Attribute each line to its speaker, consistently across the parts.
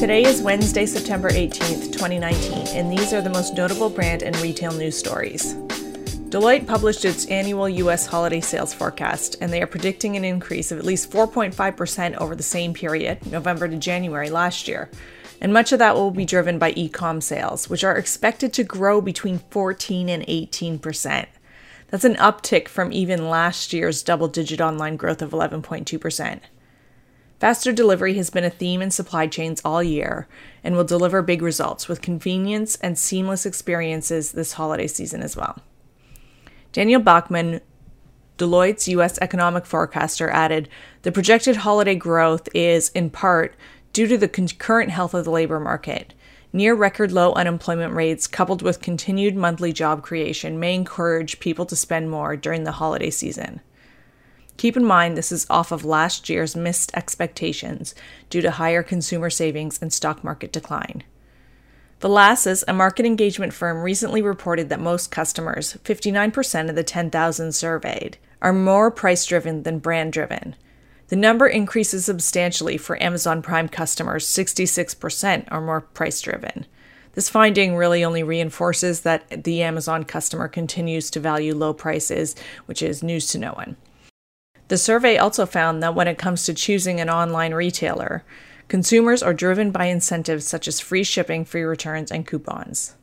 Speaker 1: Today is Wednesday, September 18th, 2019, and these are the most notable brand and retail news stories. Deloitte published its annual US holiday sales forecast, and they are predicting an increase of at least 4.5% over the same period, November to January last year. And much of that will be driven by e com sales, which are expected to grow between 14 and 18%. That's an uptick from even last year's double digit online growth of 11.2%. Faster delivery has been a theme in supply chains all year and will deliver big results with convenience and seamless experiences this holiday season as well. Daniel Bachman, Deloitte's U.S. economic forecaster, added The projected holiday growth is, in part, due to the current health of the labor market. Near record low unemployment rates, coupled with continued monthly job creation, may encourage people to spend more during the holiday season. Keep in mind this is off of last year's missed expectations due to higher consumer savings and stock market decline. Valassis, a market engagement firm, recently reported that most customers, 59% of the 10,000 surveyed, are more price driven than brand driven. The number increases substantially for Amazon Prime customers, 66% are more price driven. This finding really only reinforces that the Amazon customer continues to value low prices, which is news to no one. The survey also found that when it comes to choosing an online retailer, Consumers are driven by incentives such as free shipping, free returns, and coupons.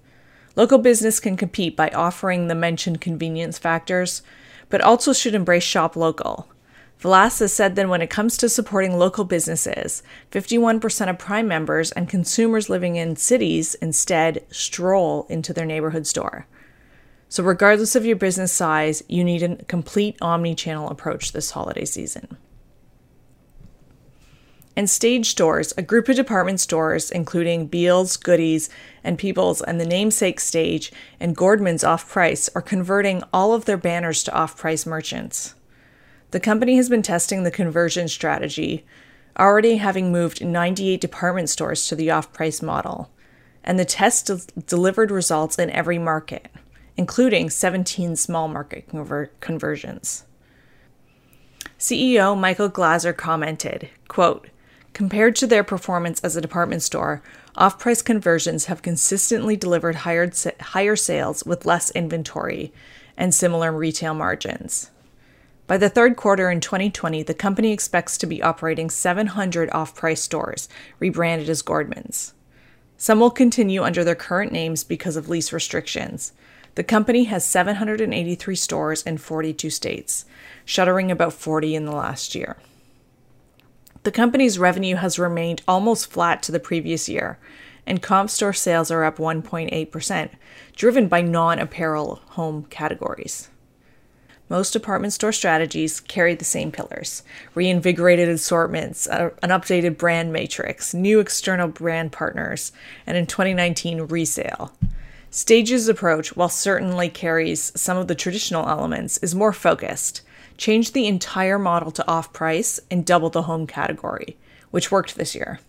Speaker 1: Local business can compete by offering the mentioned convenience factors, but also should embrace shop local. Valassis said that when it comes to supporting local businesses, 51% of Prime members and consumers living in cities instead stroll into their neighborhood store. So, regardless of your business size, you need a complete omni channel approach this holiday season. And Stage Stores, a group of department stores including Bealls, Goodies, and Peebles and the namesake Stage and Gordman's Off Price are converting all of their banners to off price merchants. The company has been testing the conversion strategy, already having moved 98 department stores to the off price model, and the test de- delivered results in every market, including 17 small market conver- conversions. CEO Michael Glazer commented, quote, Compared to their performance as a department store, off price conversions have consistently delivered higher, higher sales with less inventory and similar retail margins. By the third quarter in 2020, the company expects to be operating 700 off price stores, rebranded as Gordman's. Some will continue under their current names because of lease restrictions. The company has 783 stores in 42 states, shuttering about 40 in the last year. The company's revenue has remained almost flat to the previous year, and comp store sales are up 1.8%, driven by non apparel home categories. Most department store strategies carry the same pillars reinvigorated assortments, an updated brand matrix, new external brand partners, and in 2019, resale. Stage's approach, while certainly carries some of the traditional elements, is more focused Change the entire model to off price and double the home category, which worked this year.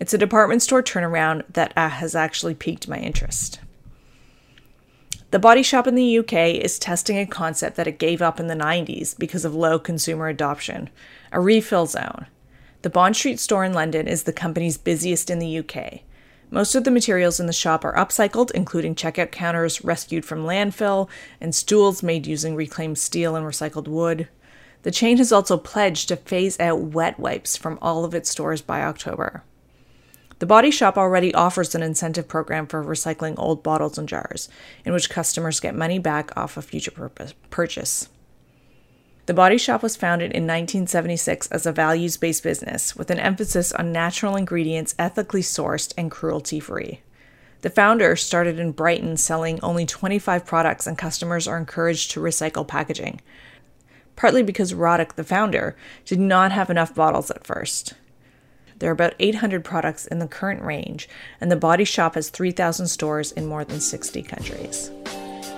Speaker 1: It's a department store turnaround that uh, has actually piqued my interest. The Body Shop in the UK is testing a concept that it gave up in the 90s because of low consumer adoption a refill zone. The Bond Street store in London is the company's busiest in the UK. Most of the materials in the shop are upcycled, including checkout counters rescued from landfill and stools made using reclaimed steel and recycled wood. The chain has also pledged to phase out wet wipes from all of its stores by October. The Body Shop already offers an incentive program for recycling old bottles and jars, in which customers get money back off a future purchase. The Body Shop was founded in 1976 as a values based business with an emphasis on natural ingredients ethically sourced and cruelty free. The founder started in Brighton selling only 25 products, and customers are encouraged to recycle packaging. Partly because Roddick, the founder, did not have enough bottles at first. There are about 800 products in the current range, and the Body Shop has 3,000 stores in more than 60 countries.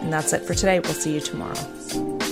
Speaker 1: And that's it for today. We'll see you tomorrow.